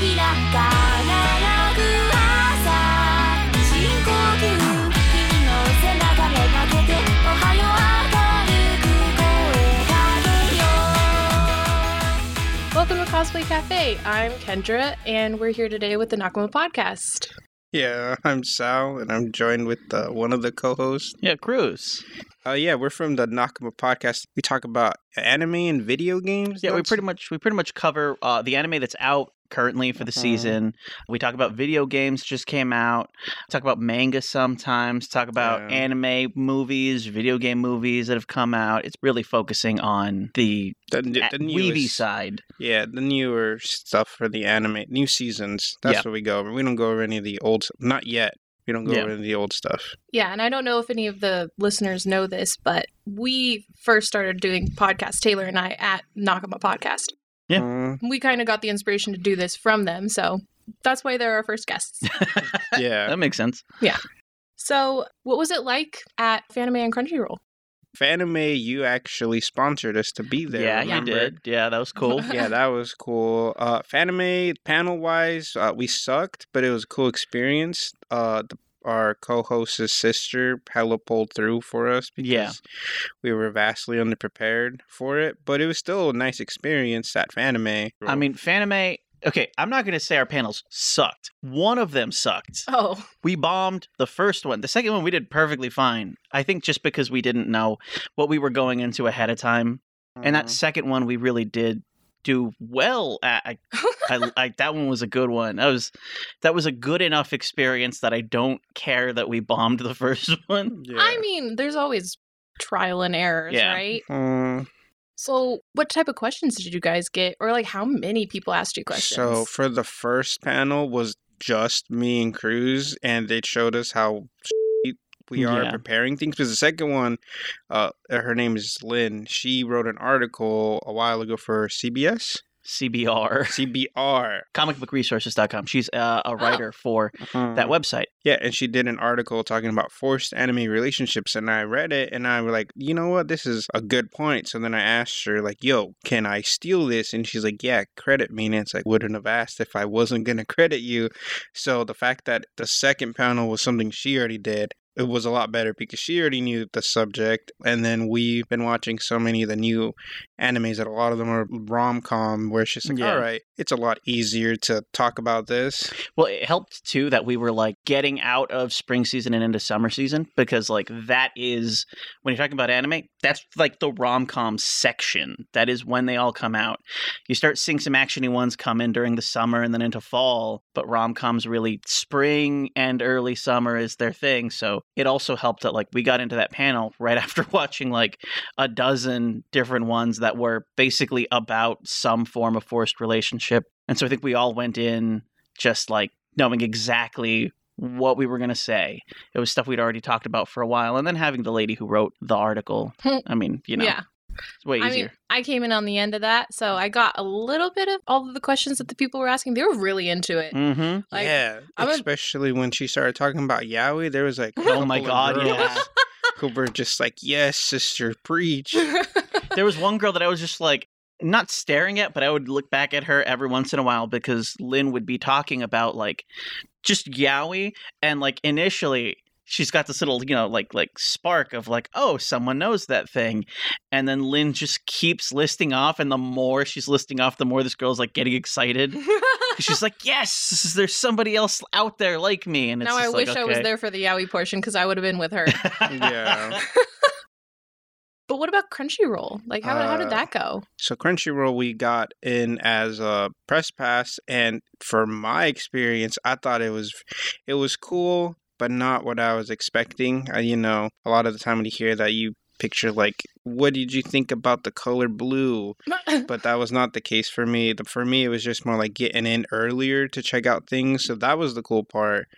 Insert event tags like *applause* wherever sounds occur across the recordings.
Welcome to Cosplay Cafe. I'm Kendra, and we're here today with the Nakama Podcast. Yeah, I'm Sal, and I'm joined with uh, one of the co-hosts. Yeah, Cruz. Uh, yeah, we're from the Nakama podcast. We talk about anime and video games. Yeah, we pretty much we pretty much cover uh, the anime that's out currently for the Mhm. season. We talk about video games just came out. Talk about manga sometimes. Talk about Yeah. anime movies, video game movies that have come out. It's really focusing on the, the, a- the weeby newest- side. Yeah, the newer stuff for the anime, new seasons. That's Yeah. what we go over. We don't go over any of the old. Not yet. We don't go Yeah. over any of the old stuff. Yeah, and I don't know if any of the listeners know this, but we first started doing podcasts, Taylor and I, at Nakama Podcast. Yeah. Mm, We kind of got the inspiration to do this from them, so that's why they're our first guests. *laughs* yeah. That makes sense. Yeah. So, what was it like at Fanime and Crunchyroll? Fanime, you actually sponsored us to be there. yeah, remember? you did. Yeah, that was cool. yeah, that was cool. Uh, Fanime panel wise, uh, we sucked, but it was a cool experience. Uh, the, our co-host's sister hella pulled through for us because Yeah. we were vastly underprepared for it, but it was still a nice experience at Fanime. I mean, Fanime. Okay, I'm not going to say our panels sucked. One of them sucked. Oh, we bombed the first one. The second one we did perfectly fine. I think just because we didn't know what we were going into ahead of time. And that Mhm. second one we really did do well at. I, I, *laughs* I that one was a good one. That was that was a good enough experience that I don't care that we bombed the *laughs* first one. Yeah. I mean, there's always trial and errors, Yeah. right? Mm, So, what type of questions did you guys get, or like how many people asked you questions? So for the first panel was just me and Cruz, and they showed us how we are Yeah. preparing things. Because the second one, uh, her name is Lynn. She wrote an article a while ago for CBS, CBR, CBR. comicbookresources.com. She's uh, a writer for that website. Yeah, and she did an article talking about forced enemy relationships, and I read it, and I was like, you know what, this is a good point. So then I asked her, like, yo, can I steal this? And she's like, yeah, credit me. And it's like, wouldn't have asked if I wasn't gonna *laughs* credit you. So the fact that the second panel was something she already did. It was a lot better because she already knew the subject, and then we've been watching so many of the new animes that a lot of them are rom com, where she's like, Yeah. all right, it's a lot easier to talk about this. Well, it helped too that we were like getting out of spring season and into summer season because like that is when you're talking about anime, that's like the rom com section. That is when they all come out. You start seeing some actiony ones come in during the summer and then into fall, but rom coms really spring and early summer is their thing. So it also helped that like we got into that panel right *laughs* after watching like a dozen different ones that were basically about some form of forced relationship. And so I think we all went in just like knowing exactly what we were going to say. It was stuff we'd already talked about for a while. And then having the lady who wrote the article, *laughs* I mean, you know, yeah, it's way I easier. mean, I came in on the end of that, so I got a little bit of all of the questions that the people were asking. They were really into it. mm-hmm. Like, yeah, I'm a- especially when she started talking about yaoi, there was like, *laughs* Oh my God, yeah. who were just like, "Yes, sister, preach." *laughs* There was one girl that I was just like, not staring at, but I would look back at her every once in a while because Lynn would be talking about like just yaoi. And like initially, she's got this little, you know, like like spark of like, oh, someone knows that thing. And then Lynn just keeps listing off, and the more she's listing off, the more this girl's like getting excited. *laughs* 'Cause she's like, yes, there's somebody else out there like me. And it's now I just wish like, I was there for the yaoi portion because I would have been with her. *laughs* Yeah. *laughs* But what about Crunchyroll? Like, how, how did Uh, that go? So Crunchyroll, we got in as a press pass, and for my experience, I thought it was it was cool, but not what I was expecting. Uh, you know, a lot of the time when you hear that, you picture like, what did you think about the color blue? *laughs* but that was not the case for me. The, for me, it was just more like getting in earlier to check out things. So that was the cool part.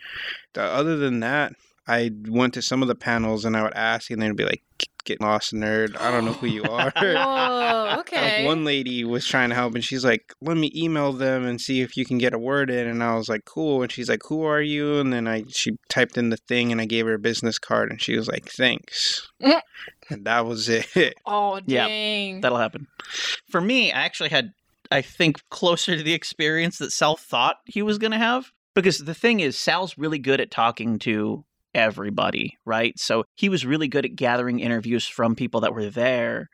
The, other than that, I went to some of the panels and I would ask, and they'd be like, "Get lost, nerd. I don't know who you are." *gasps* Whoa, *laughs* okay. Like one lady was trying to help, and she's like, "Let me email them and see if you can get a word in." And I was like, "Cool." And she's like, "Who are you?" And then I she typed in the thing, and I gave her a business card, and she was like, "Thanks." *laughs* And that was it. *laughs* oh, Yeah, dang. That'll happen. For me, I actually had I think, closer to the experience that Sal thought he was going to have. Because the thing is, Sal's really good at talking to everybody, right? So he was really good at gathering interviews from people that were there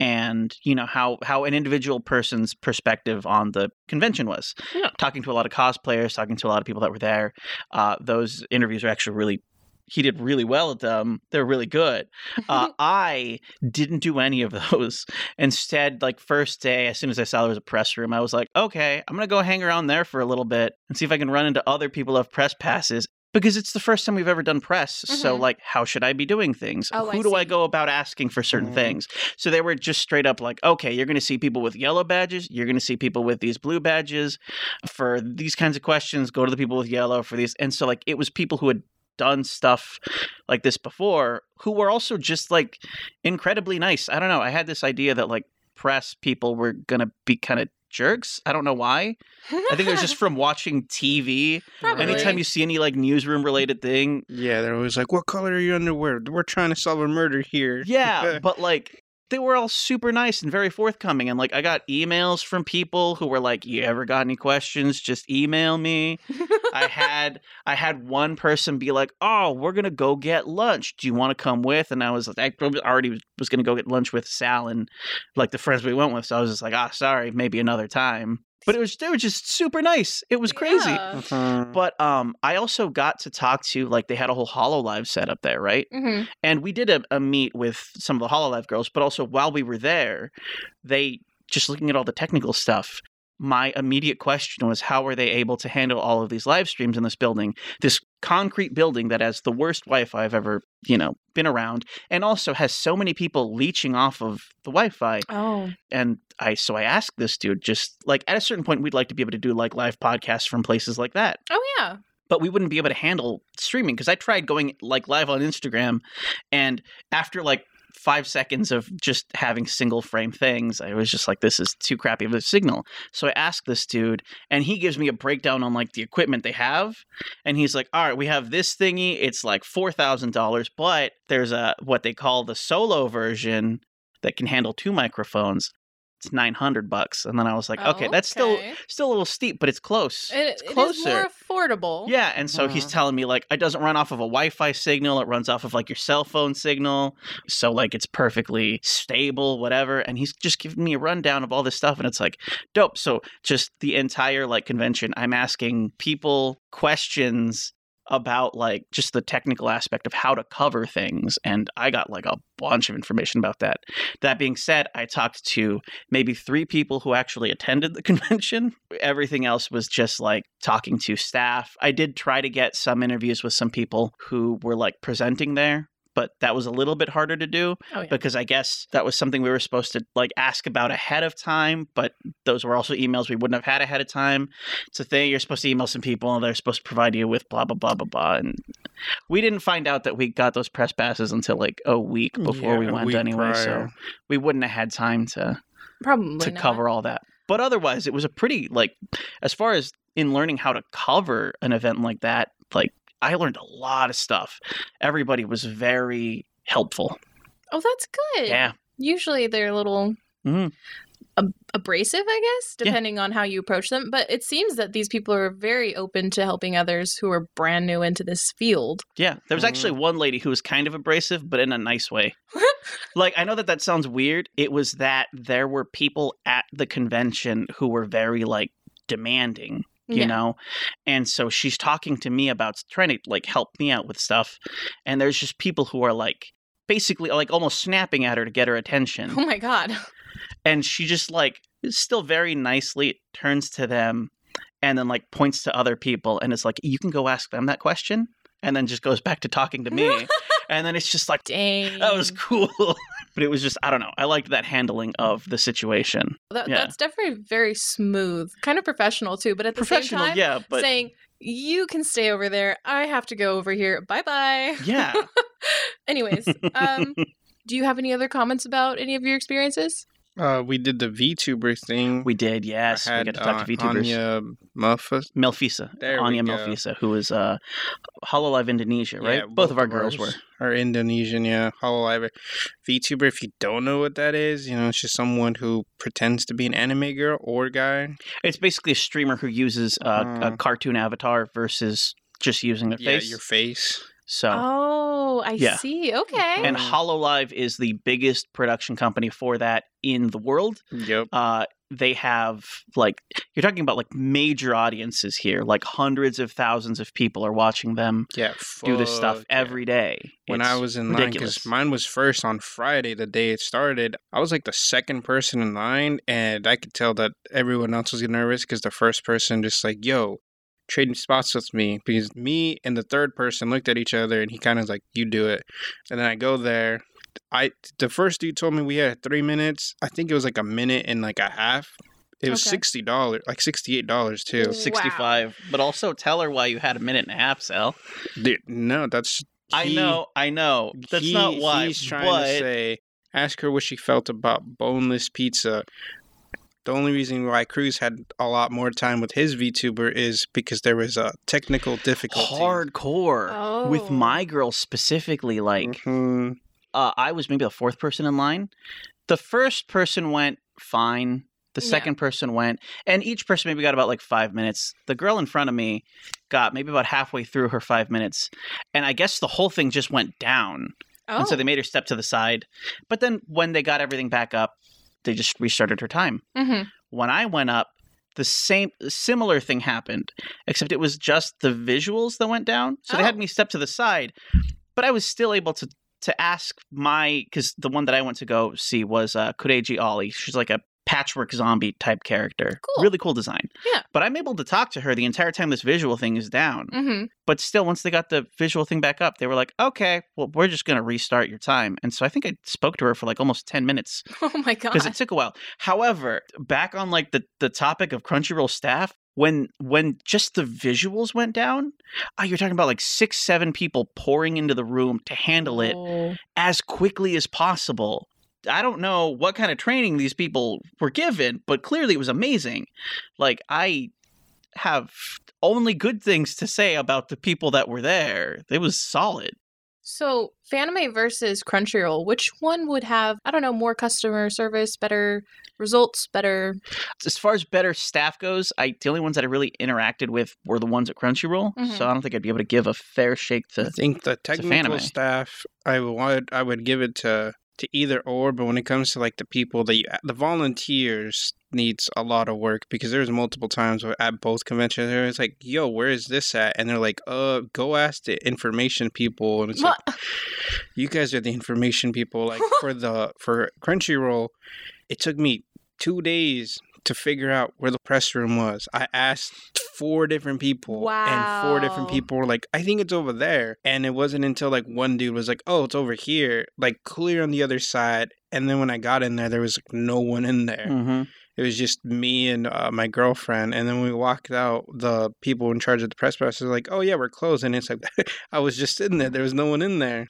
and, you know, how how an individual person's perspective on the convention was. Yeah. Talking to a lot of cosplayers, talking to a lot of people that were there. Uh, those interviews are actually really he did really well at them. They're really good. Uh, *laughs* I didn't do any of those. *laughs* Instead, like first day, as soon as I saw there was a press room, I was like, okay, I'm gonna go hang around there for a little bit and see if I can run into other people who have press passes. Because it's the first time we've ever done press. So, Mhm. like, how should I be doing things? Oh, I Who do I go about asking for certain Mhm. things? So, they were just straight up like, okay, you're going to see people with yellow badges. You're going to see people with these blue badges. For these kinds of questions, go to the people with yellow for these. And so, like, it was people who had done stuff like this before who were also just like incredibly nice. I don't know. I had this idea that like press people were going to be kind of jerks. I don't know why. I think it was just *laughs* from watching TV. Probably. Anytime you see any like newsroom related thing, Yeah, they're always like, "What color are your underwear? We're trying to solve a murder here." yeah, *laughs* but like they were all super nice and very forthcoming and like I got emails from people who were like, "You ever got any questions? Just email me." I had *laughs* I had one person be like, "Oh, we're gonna go get lunch. Do you want to come with?" And I was like, I already was, was gonna go get lunch with Sal and like the friends we went with. So I was just like, "Ah, sorry, maybe another time." But it was they were just super nice. It was crazy. Yeah. Mhm. But um, I also got to talk to like they had a whole Hololive set up there, right? Mhm. And we did a, a meet with some of the Hololive girls, but also while we were there, they just looking at all the technical stuff. My immediate question was how are they able to handle all of these live streams in this building? This concrete building that has the worst Wi-Fi I've ever, you know, been around and also has so many people leeching off of the Wi-Fi Oh. and I so I asked this dude just like at a certain point we'd like to be able to do like live podcasts from places like that Oh yeah. but we wouldn't be able to handle streaming because I tried going like live on Instagram, and after like five seconds of just having single frame things, I was just like, this is too crappy of a signal. So I asked this dude, and he gives me a breakdown on like the equipment they have, and he's like, all right, we have this thingy, it's like four thousand dollars, but there's a what they call the solo version that can handle two microphones. It's nine hundred bucks, and then I was like, okay, that's still Oh, Okay. still a little steep, but it's close. It, it's it is closer. more affordable. Yeah, and so he's Mhm. telling me like it doesn't run off of a Wi-Fi signal; it runs off of like your cell phone signal. So like it's perfectly stable, whatever. And he's just giving me a rundown of all this stuff, and it's like dope. So just the entire like convention, I'm asking people questions about like just the technical aspect of how to cover things and I got like a bunch of information about that. That being said, I talked to maybe 3 people who actually attended the *laughs* convention. Everything else was just like talking to staff. I did try to get some interviews with some people who were like presenting there, but that was a little bit harder to do Oh yeah. because I guess that was something we were supposed to like ask about ahead of time, but those were also emails we wouldn't have had ahead of time. It's a thing you're supposed to email some people and they're supposed to provide you with blah blah blah blah blah. And we didn't find out that we got those press passes until like a week mm, before Yeah, we went anyway, so we wouldn't have had time to Probably to not. cover all that. But otherwise, it was a pretty like as far as in learning how to cover an event like that, like I learned a lot of stuff. Everybody was very helpful. Oh, that's good. Yeah. Usually they're a little Mhm. ab- abrasive, I guess, Yeah. depending on how you approach them. But it seems that these people are very open to helping others who are brand new into this field. Yeah, there was Mhm. actually one lady who was kind of abrasive, but in a nice way. *laughs* like, I know that that sounds weird. It was that there were people at the convention who were very, like, demanding, you Yeah. know? And so she's talking to me about trying to, like, help me out with stuff. And there's just people who are, like, basically, like, almost snapping at her to get her *laughs* attention. Oh my god. and she just, like, still very nicely turns to them and then, like, points to other people and is like, you can go ask them that question. And then just goes back to talking to *laughs* me. and then it's just like, Dang. that was cool. *laughs* but it was just, I don't know. I liked that handling of the situation. That- yeah. That's definitely very smooth, kind of professional too. But at the Professional, same time, yeah, but saying you can stay over there, I have to go over here. Bye bye. yeah. *laughs* Anyways, um, *laughs* do you have any other comments about any of your experiences? Uh, we did the VTuber thing. We did, yes. I we got to talk uh, to VTubers. Anya Muffas. Melfissa, There Anya. Melfissa, who was uh, Hololive Indonesia, right? Yeah, both, of our girls were. Are Indonesian, yeah. Hololive. VTuber, if you don't know what that is, you know, it's just someone who pretends to be an anime girl or guy. It's basically a streamer who uses uh, a Uh. cartoon avatar versus just using their Yeah, face. your face. So, Oh, I Yeah. see. Okay. and. Hololive is the biggest production company for that in the world. Yep. Uh, they have like you're talking about like major audiences here, like hundreds of thousands of people are watching them Yeah. do this stuff yeah. every day. When It's I was in line, because mine was first on Friday, the day it started, I was like the second person in line, and I could tell that everyone else was nervous because the first person just like, yo, trading spots with me. Because me and the third person looked at each other, and he kind of was like, you do it. And then I go there. I the first dude told me we had three minutes. I think it was like a minute and like a half. It was Okay. sixty dollars, like sixty eight dollars too. Wow. 65, but also tell her why you had a minute and a half, Sal. Dude, no, that's I know, I know. That's he- not why. He's trying but to say, ask her what she felt about boneless pizza. The only reason why Cruz had a lot more time with his VTuber is because there was a technical difficulty. hardcore with Oh. my girl specifically. Like, Mhm. uh, I was maybe the fourth person in line. The first person went fine. The Yeah. second person went, and each person maybe got about like five minutes. The girl in front of me got maybe about halfway through her five minutes, and I guess the whole thing just went down. oh. And so they made her step to the side. But then when they got everything back up, they just restarted her time. Mhm. When I went up, the same similar thing happened, except it was just the visuals that went down. So they had Oh. me step to the side, but I was still able to to ask my because the one that I went to go see was uh, Kureiji Ollie. She's like a patchwork zombie type character. Cool. Really cool design. Yeah. But I'm able to talk to her the entire time this visual thing is down. Mhm. But still, once they got the visual thing back up, they were like, okay, well, we're just going to restart your time. And so I think I spoke to her for like almost 10 minutes *laughs* Oh my god. because it took a while. However, back on like the, the topic of Crunchyroll staff, when when just the visuals went down, oh, you're talking about like six, seven people pouring into the room to handle it Oh. as quickly as possible. I don't know what kind of training these people were given, but clearly it was amazing. Like I have only good things to say about the people that were there. It was solid. So, Fanime versus Crunchyroll, which one would have, I don't know, more customer service, better results, better. As far as better staff goes, I the only ones that I really interacted with were the ones at Crunchyroll. Mhm. So I don't think I'd be able to give a fair shake to I to think the technical Fanime. staff, I would I would give it to to either or. But when it comes to like the people that you, the volunteers needs a lot of work because there's multiple times where at both conventions there it's like, yo, where is this at? And they're like, uh, go ask the information people. And it's like, *sighs* you guys are the information people. Like *laughs* for the for Crunchyroll, it took me two days to figure out where the press room was. I asked four different people, and four different people were like, "I think it's over there." And it wasn't until like one dude was like, "Oh, it's over here," like clear on the other side. And then when I got in there, there was like, no one in there. Mhm. It was just me and uh, my girlfriend. And then when we walked out, the people in charge of the press pass was like, "Oh yeah, we're closed." And it's like, *laughs* I was just sitting there. There was no one in there.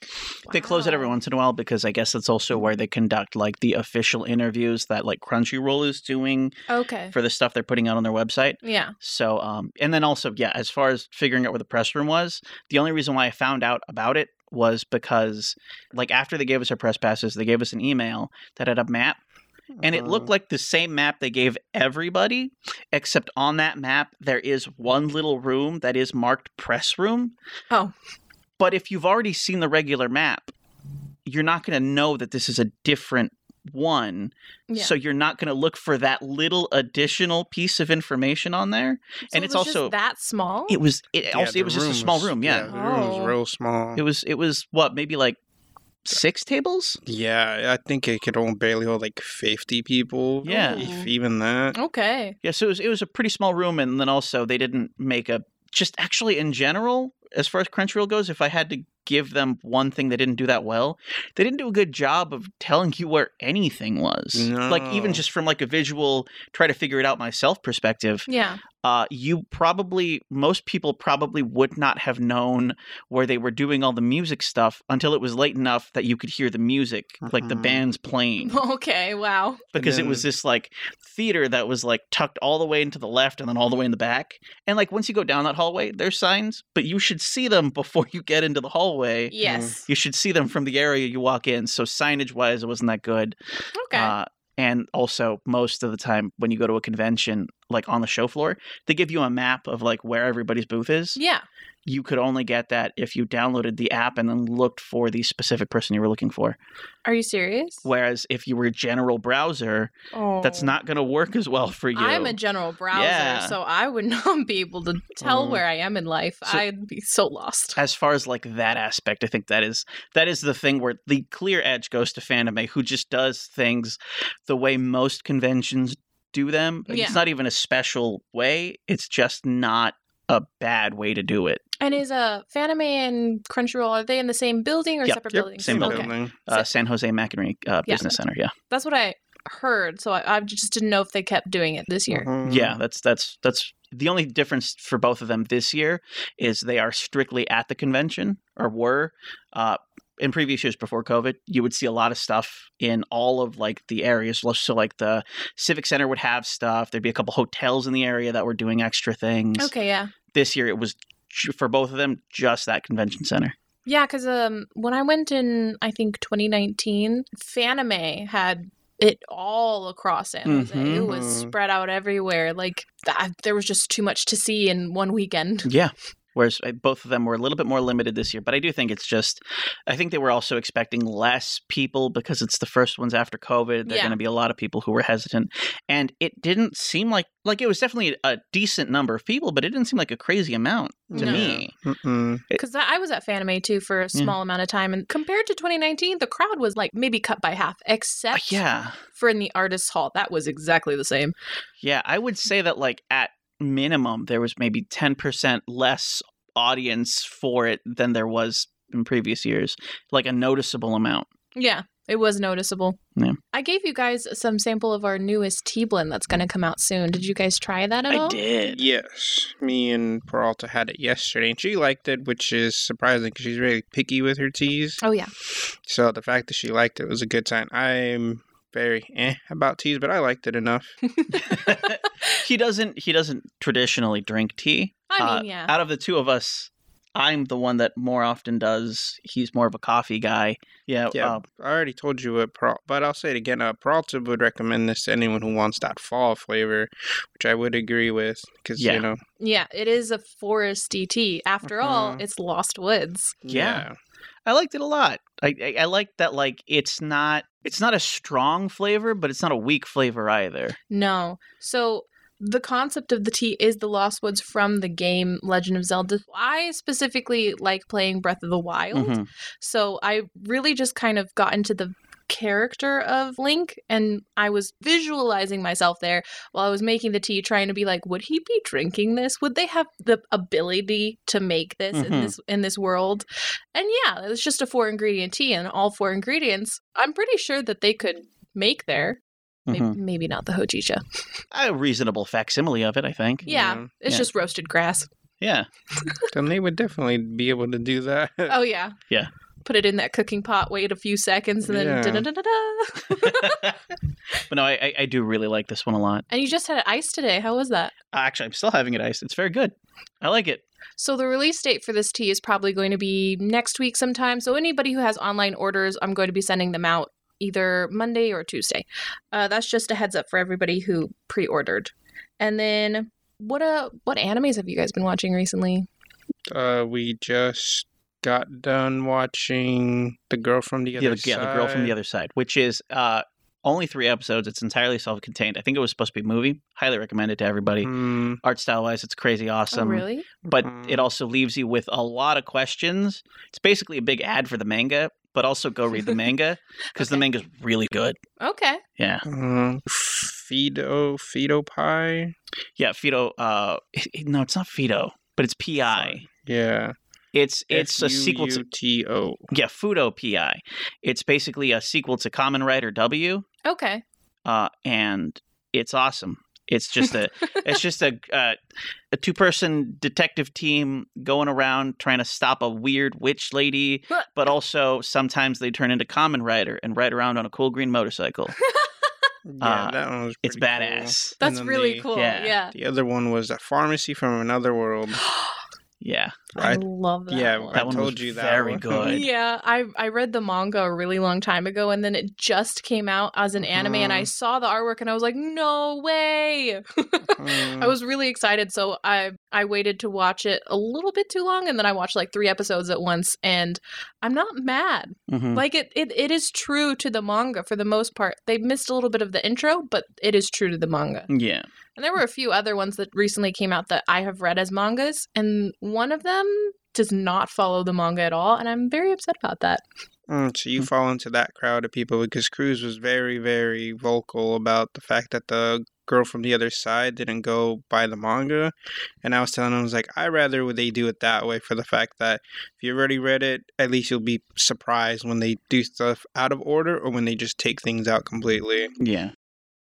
They close it every once in a while because I guess that's also where they conduct like the official interviews that like Crunchyroll is doing Okay. for the stuff they're putting out on their website. Yeah. So, um, and then also, yeah, as far as figuring out where the press room was, the only reason why I found out about it was because, like, after they gave us our press passes, they gave us an email that had a map, and it looked Uh, like the same map they gave everybody, except on that map there is one little room that is marked press room. Oh. But if you've already seen the regular map, you're not going to know that this is a different one. Yeah. So you're not going to look for that little additional piece of information on there. So and it it's was just also- that small. It was it yeah, also it was just a small room, yeah. the room was Oh. real small. It was it was what maybe like six tables. Yeah, I think it could only barely hold like 50 people. Yeah. If even that. okay. Yeah, so it was it was a pretty small room, and then also they didn't make a just actually in general as far as Crunchyroll goes. If I had to give them one thing they didn't do that well, they didn't do a good job of telling you where anything was. Like even just from like a visual try to figure it out myself perspective. Yeah. Uh, you probably most people probably would not have known where they were doing all the music stuff until it was late enough that you could hear the music, like the Mhm. bands playing, *laughs* Okay, wow. because it was this like theater that was like tucked all the way into the left and then all the way in the back. And like once you go down that hallway, there's signs, but you should see them *laughs* before you get into the hallway. Yes. You should see them from the area you walk in. So signage wise, it wasn't that good. Okay. Uh, and also, most of the time when you go to a convention, like on the show floor, they give you a map of like where everybody's booth is. yeah. You could only get that if you downloaded the app and then looked for the specific person you were looking for. Are you serious? Whereas if you were a general browser, Oh. that's not going to work as well for you. I'm a general browser, Yeah. so I would *laughs* not be able to tell Mm. where I am in life. So- I'd be so lost. as far as like that aspect, I think that is that is the thing where the clear edge goes to Fanime, who just does things the way most conventions do them. Yeah. It's not even a special way. It's just not a bad way to do it. And is uh, Fanime and Crunchyroll are they in the same building or Yep. separate Yep, buildings? same okay. building. Uh, San Jose McEnery uh, Yeah. Business Center. Yeah, That's what I heard. So I, I just didn't know if they kept doing it this year. Mhm. yeah. That's that's that's the only difference for both of them this year is they are strictly at the convention or were. Uh, in previous years before COVID, you would see a lot of stuff in all of like the areas. So like the Civic Center would have stuff. There'd be a couple hotels in the area that were doing extra things. Okay, yeah. This year it was for both of them just that convention center. Yeah, because um, when I went in, I think 2019, Fanime had it all across San Jose. It was Mhm. spread out everywhere. Like there was just too much to see in one weekend. Yeah. Whereas uh, both of them were a little bit more limited this year, but I do think it's just, I think they were also expecting less people because it's the first ones after COVID. There are Yeah. going to be a lot of people who were hesitant, and it didn't seem like like it was definitely a decent number of people, but it didn't seem like a crazy amount to No. me. Because I was at Fanime too for a small amount of time, and compared to 2019, the crowd was like maybe cut by half, Uh, except yeah, for in the artists' hall. That was exactly the same. yeah, I would say that like at minimum there was maybe ten percent less audience for it than there was in previous years, like a noticeable amount. Yeah, it was noticeable. Yeah. I gave you guys some sample of our newest tea blend that's going to come out soon. Did you guys try that at I all? I did. Yes, me and Peralta had it yesterday, and she liked it, which is surprising because she's really picky with her teas. Oh yeah. So the fact that she liked it was a good sign. I'm very eh about teas, but I liked it enough. *laughs* *laughs* he doesn't he doesn't traditionally drink tea. I Uh, mean, yeah. Out of the two of us, I'm the one that more often does. He's more of a coffee guy. Yeah. Yeah, uh, I already told you what, Peral- but I'll say it again. Uh, Peralta would recommend this to anyone who wants that fall flavor, which I would agree with because Yeah. you know, Yeah, it is a foresty tea. After all, Mhm. it's Lost Woods. Yeah. I liked it a lot. I, I I like that. Like it's not it's not a strong flavor, but it's not a weak flavor either. No. So the concept of the tea is the Lost Woods from the game Legend of Zelda. I specifically like playing Breath of the Wild. Mhm. So I really just kind of got into the character of Link and I was visualizing myself there while I was making the tea trying to be like would he be drinking this would they have the ability to make this in Mhm. this in this world and yeah it's just a four ingredient tea and all four ingredients I'm pretty sure that they could make there maybe, Mhm. maybe not the hojicha A reasonable facsimile of it, I think. yeah, Yeah. it's Yeah. just roasted grass Yeah. then they would definitely be able to do that. oh yeah Yeah. Put it in that cooking pot wait a few seconds and then Yeah. da-da-da-da-da. *laughs* but no, I, I I do really like this one a lot. and you just had it iced today how was that Actually, I'm still having it iced. It's very good. I like it. So the release date for this tea is probably going to be next week sometime. So anybody who has online orders, I'm going to be sending them out either Monday or Tuesday. Uh, that's just a heads up for everybody who pre-ordered. And then what uh what animes have you guys been watching recently? uh, we just got done watching the girl from the other yeah, side. yeah, the girl from the other side, which is uh only three episodes. It's entirely self-contained. I think it was supposed to be a movie. Highly recommend it to everybody. Mm, Art style wise, it's crazy awesome. oh, really? But Mhm. it also leaves you with a lot of questions. It's basically a big ad for the manga, but also go read the manga *laughs* because the Okay. manga's really good. Okay. Yeah, uh, Fido Fido pie. yeah. Fido. Uh, *laughs* no, it's not Fido, but it's Pi. Yeah, It's it's a sequel to F-U-U-T-O. yeah Fuuto PI. It's basically a sequel to Kamen Rider W. Okay. uh, and it's awesome. It's just a it's just a *laughs* uh, a two person detective team going around trying to stop a weird witch lady, but also sometimes they turn into Kamen Rider and ride around on a cool green motorcycle. *laughs* Yeah, Uh, that one was It's pretty cool. badass. And That's really the- cool. yeah. Yeah. The other one was a pharmacy from another world. *gasps* *gasps* *gasps* Yeah, I Right? love that. Yeah, one. that I one told was you that very one. good. *laughs* Yeah, I I read the manga a really long time ago, and then it just came out as an anime, and I Mhm. saw the artwork, and I was like, "No way!" *laughs* Mm. I was really excited, so I I waited to watch it a little bit too long, and then I watched like three episodes at once, and I'm not mad. Mhm. Like it, it it is true to the manga for the most part. They missed a little bit of the intro, but it is true to the manga. yeah. And there were a few other ones that recently came out that I have read as mangas, and one of them does not follow the manga at all, and I'm very upset about that. Mm, so you Mm. fall into that crowd of people because Cruz was very, very vocal about the fact that the girl from the other side didn't go by the manga, and I was telling him, I was like, I rather would they do it that way for the fact that if you already read it, at least you'll be surprised when they do stuff out of order or when they just take things out completely. Yeah.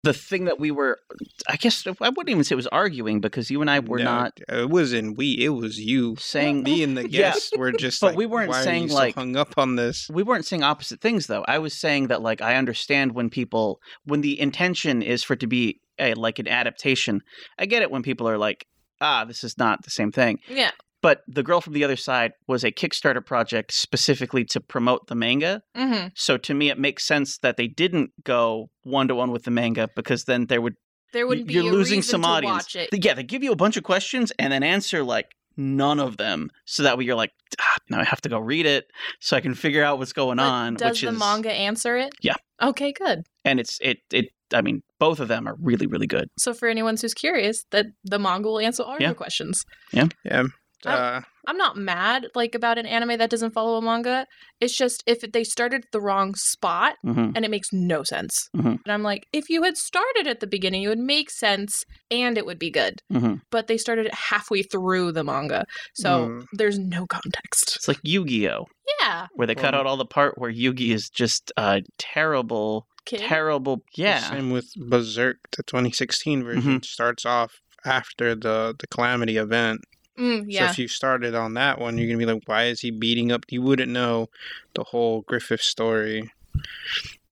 The thing that we were, I guess I wouldn't even say it was arguing because you and I were No, not It wasn't we. It was you. saying Me and the *laughs* Yeah. guests were just. But like, we weren't "Why are saying, you so like- hung up on this. we weren't saying opposite things though. I was saying that like I understand when people when the intention is for it to be a, like an adaptation. I get it when people are like, ah, this is not the same thing. Yeah. But the girl from the other side was a Kickstarter project specifically to promote the manga. Mm-hmm. So to me, it makes sense that they didn't go one to one with the manga because then there would There would be you're a losing some to audience. watch it. Yeah, they give you a bunch of questions and then answer like none of them, so that way you're like, ah, now I have to go read it so I can figure out what's going But on. does which the is manga answer it? Yeah. Okay, good. and it's it it. I mean, both of them are really really good. So for anyone who's curious, that the manga will answer all Yeah. your questions. Yeah. I'm- Uh, I'm not mad like about an anime that doesn't follow a manga. It's just if they started at the wrong spot hmm and it makes no sense. Mhm. And I'm like, if you had started at the beginning, it would make sense and it would be good. hmm But they started halfway through the manga. So Mm. there's no context. It's like Yu Gi Oh, Yeah. where they cut out all the part where Yugi is just a terrible, Kid. terrible. Yeah, Same with Berserk. The 2016 version Mhm. starts off after the the calamity event. Mm, So if you started on that one, you're gonna be like, why is he beating up? You wouldn't know the whole Griffith story.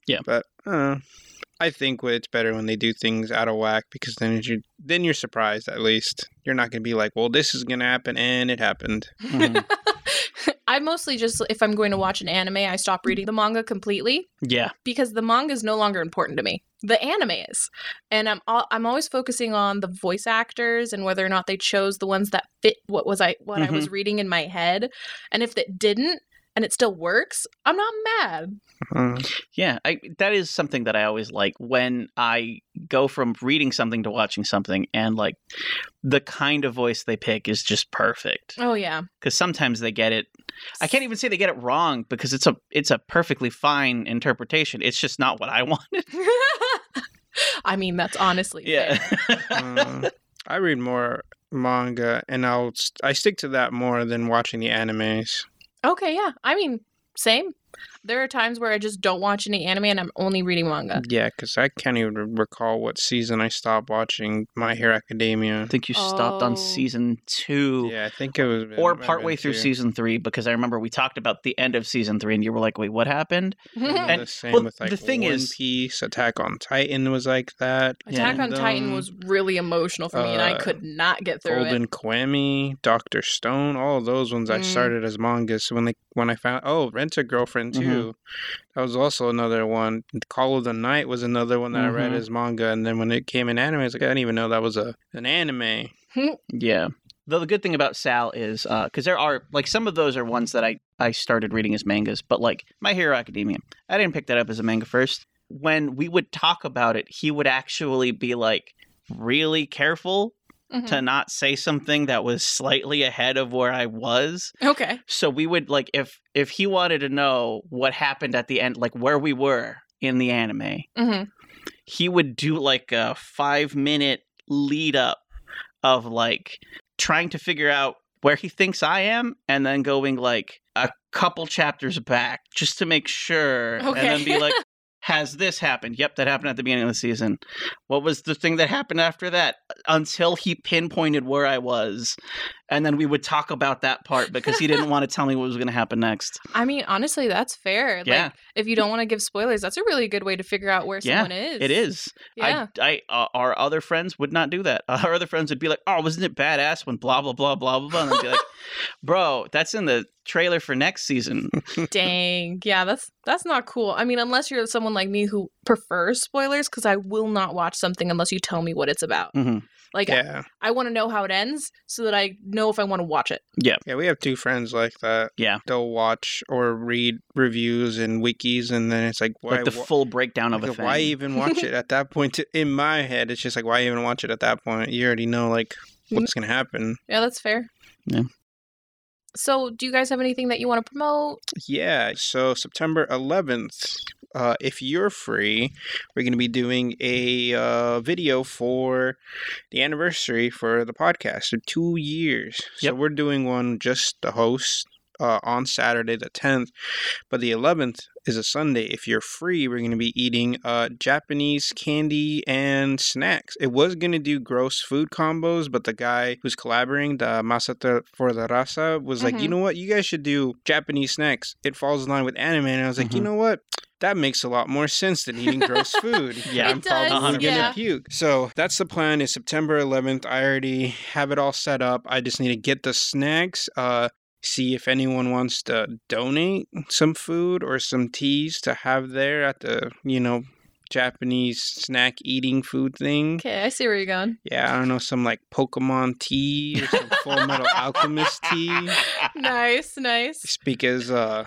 Yeah. But uh, I think it's better when they do things out of whack because then you then you're surprised at least. You're not gonna be like, well, this is gonna happen, and it happened. Mhm. *laughs* I mostly just, if I'm going to watch an anime, I stop reading the manga completely yeah, because the manga is no longer important to me. The anime is, and I'm al- I'm always focusing on the voice actors and whether or not they chose the ones that fit what was I what I was reading in my head, and if it didn't and it still works, I'm not mad. Uh, yeah. I, that is something that I always like when I go from reading something to watching something, and like the kind of voice they pick is just perfect. Oh yeah, because sometimes they get it i can't even say they get it wrong because it's a it's a perfectly fine interpretation it's just not what i *laughs* wanted *laughs* *laughs* I mean that's honestly yeah fair. uh, *laughs* I read more manga, and I'll st- I stick to that more than watching the animes. Okay, yeah. I mean, same. There are times where I just don't watch any anime and I'm only reading manga. Yeah, because I can't even recall what season I stopped watching My Hero Academia. i think you stopped on Oh. season two Yeah, I think it was. or it partway through two. season three because i remember we talked about the end of season three and you were like wait what happened *laughs* And And- the same well, with like the thing One is- Piece, Attack on Titan was like that. Attack Yeah. on Titan Um, was really emotional for me and I uh, could not get through Golden it. Kamuy, Doctor Stone, all of those ones I Mm. started as mangas. So when they when I found oh, Rent a Girlfriend Mhm. too, that was also another one. Call of the Night was another one that I read Mhm. as manga, and then when it came in anime, I was like, I didn't even know that was a an anime. *laughs* yeah though the good thing about sal is because there are like some of those are ones that i i started reading as mangas but like my hero academia i didn't pick that up as a manga first when we would talk about it he would actually be like really careful Mhm. to not say something that was slightly ahead of where I was. Okay. So we would like if if he wanted to know what happened at the end, like where we were in the anime, hmm he would do like a five minute lead up of like trying to figure out where he thinks I am and then going like a couple chapters back just to make sure and then be like has this happened? Yep, that happened at the beginning of the season. What was the thing that happened after that? Until he pinpointed where I was. And then we would talk about that part because he didn't want to tell me what was going to happen next. *laughs* I mean, honestly, that's fair. Yeah. Like, if you don't want to give spoilers, that's a really good way to figure out where Yeah, someone is. It is. Yeah. I, I, uh, our other friends would not do that. *laughs* Our other friends would be like, "Oh, wasn't it badass when blah blah blah blah blah?" blah. And I'd be like, *laughs* "Bro, that's in the trailer for next season." Dang. Yeah, that's that's not cool. I mean, unless you're someone like me who prefers spoilers, because I will not watch something unless you tell me what it's about. hmm Like, Yeah, I want to know how it ends so that I know if I want to watch it. yeah, Yeah. we have two friends like that. Yeah, They'll watch or read reviews and wikis, and then it's like, why? like the wh- full breakdown of a thing. why even *laughs* watch it at that point? In my head, it's just like, why even watch it at that point? You already know like what's gonna happen. Yeah, that's fair. Yeah. So, do you guys have anything that you want to promote? Yeah, so September 11th, uh, if you're free, we're going to be doing a uh, video for the anniversary for the podcast. So, two years. Yep. So, we're doing one just the host. Uh, on Saturday the 10th, but the 11th is a Sunday. If you're free, we're going to be eating uh, Japanese candy and snacks. It was going to do gross food combos, but the guy who's collaborating, the Masata for the Rasa, was like, Mhm. you know what? You guys should do Japanese snacks. It falls in line with anime. And I was like, you Mhm. know what? That makes a lot more sense than eating gross *laughs* food. Yeah. I'm does, probably gonna yeah. puke. So that's the plan. Is September 11th. I already have it all set up. I just need to get the snacks. Uh, see if anyone wants to donate some food or some teas to have there at the you know Japanese snack eating food thing. Okay, I see where you're going. Yeah, I don't know, some like Pokemon tea or some Full Metal Alchemist tea. *laughs* nice, nice. Because uh,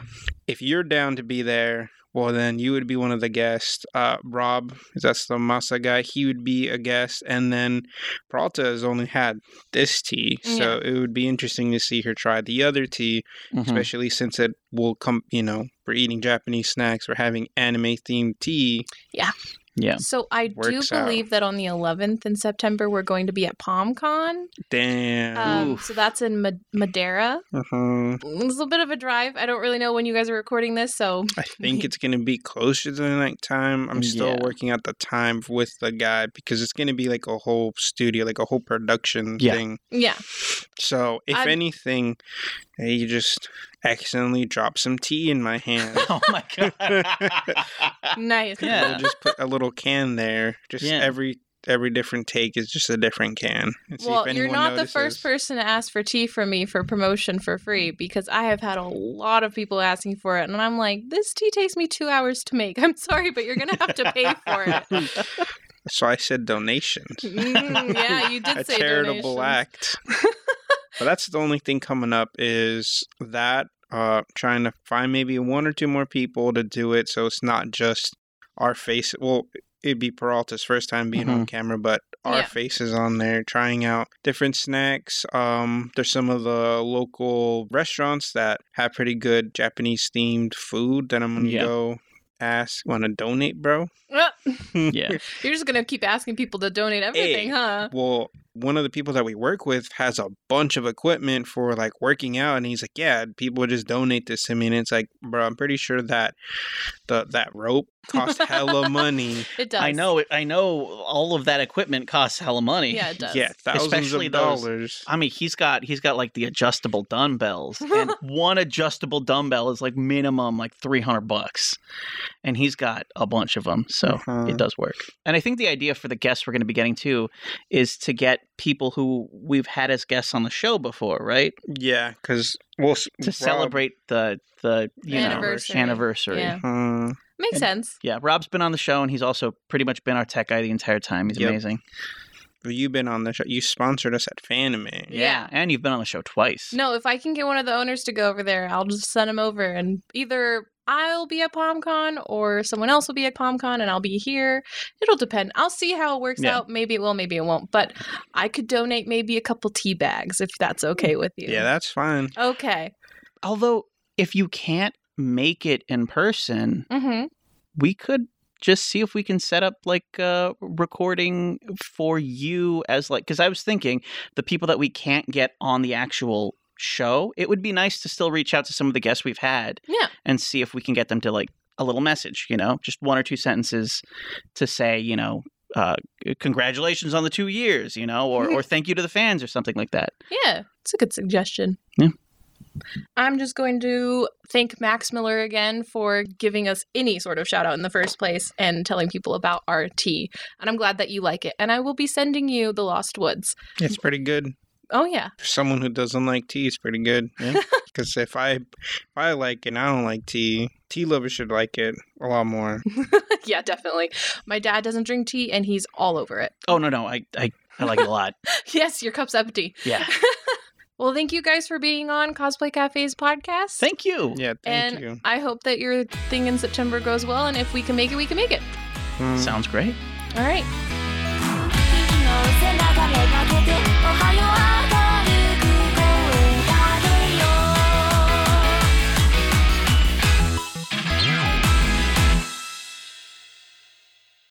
if you're down to be there, well, then you would be one of the guests. Uh, Rob, that's the Masa guy, he would be a guest. And then Peralta has only had this tea. So it would be interesting to see her try the other tea, Mhm. especially since it will come, you know, we're eating Japanese snacks, we're having anime themed tea. Yeah. So I do Works out. believe that on the 11th in September we're going to be at PalmCon. Damn. Um, so that's in Ma- Madera. uh-huh. It's a bit of a drive. I don't really know when you guys are recording this, so I think *laughs* it's going to be closer to the nighttime. I'm still Yeah. working out the time with the guy because it's going to be like a whole studio, like a whole production Yeah. thing. yeah. So, if I'd- anything, you just accidentally drop some tea in my hand. *laughs* oh my god. *laughs* Nice. Yeah. We'll just put a little can there. Just Yeah. every every different take is just a different can. and see if Well, you're anyone not the first person to ask for tea from me for promotion for free because I have had a lot of people asking for it, and I'm like, this tea takes me two hours to make. *laughs* I'm sorry, but you're gonna have to pay for it. So I said donations. *laughs* Mm, yeah, you did a say charitable donations. act. *laughs* but that's the only thing coming up is that uh trying to find maybe one or two more people to do it so it's not just our face well it'd be Peralta's first time being on camera but our Yeah. faces on there trying out different snacks um there's some of the local restaurants that have pretty good Japanese themed food that I'm gonna Yeah. go ask want to donate bro *laughs* yeah. *laughs* You're just gonna keep asking people to donate everything, Hey. huh? well one of the people that we work with has a bunch of equipment for like working out and he's like yeah people just donate this to me and it's like bro i'm pretty sure that the that rope cost hella *laughs* money It does. I know it. I know all of that equipment costs hella money. Yeah, it does. yeah thousands Especially of those- dollars I mean, he's got he's got like the adjustable dumbbells, and one adjustable dumbbell is like minimum like three hundred bucks, and he's got a bunch of them, so Uh-huh. it does work. And I think the idea for the guests we're going to be getting too is to get people who we've had as guests on the show before, right? yeah because we'll To Rob- celebrate the the you know Anniversary. anniversary. Yeah. uh, Makes And- sense. Yeah, Rob's been on the show, and he's also pretty much been our tech guy the entire time. He's Yep. amazing. you've been on the show you sponsored us at fanime Yeah. and you've been on the show twice. No, if I can get one of the owners to go over there, I'll just send him over and either I'll be at PomCon or someone else will be at PomCon and I'll be here. It'll depend. I'll see how it works Yeah. out. Maybe it will, maybe it won't. But I could donate maybe a couple tea bags if that's okay with you. yeah that's fine okay. Although, if you can't make it in person, Mm-hmm. we could just see if we can set up like a recording for you as like because I was thinking the people that we can't get on the actual show, it would be nice to still reach out to some of the guests we've had Yeah. and see if we can get them to like a little message, you know, just one or two sentences to say, you know, uh, congratulations on the two years, you know, or, or thank you to the fans or something like that. Yeah, it's a good suggestion. Yeah. I'm just going to thank Max Miller again for giving us any sort of shout out in the first place and telling people about our tea. And I'm glad that you like it. And I will be sending you The Lost Woods. It's pretty good. Oh yeah. For someone who doesn't like tea, it's pretty good. Because yeah? *laughs* if I if I like it, I don't like tea. Tea lovers should like it a lot more. *laughs* yeah, definitely. My dad doesn't drink tea, and he's all over it. Oh no, no, I I, I like it a lot. *laughs* yes, your cup's empty. Yeah. Well, thank you guys for being on Cosplay Cafe's podcast. Thank you. Yeah, thank and you. I hope that your thing in September goes well, and if we can make it, we can make it. Mm. Sounds great. All right.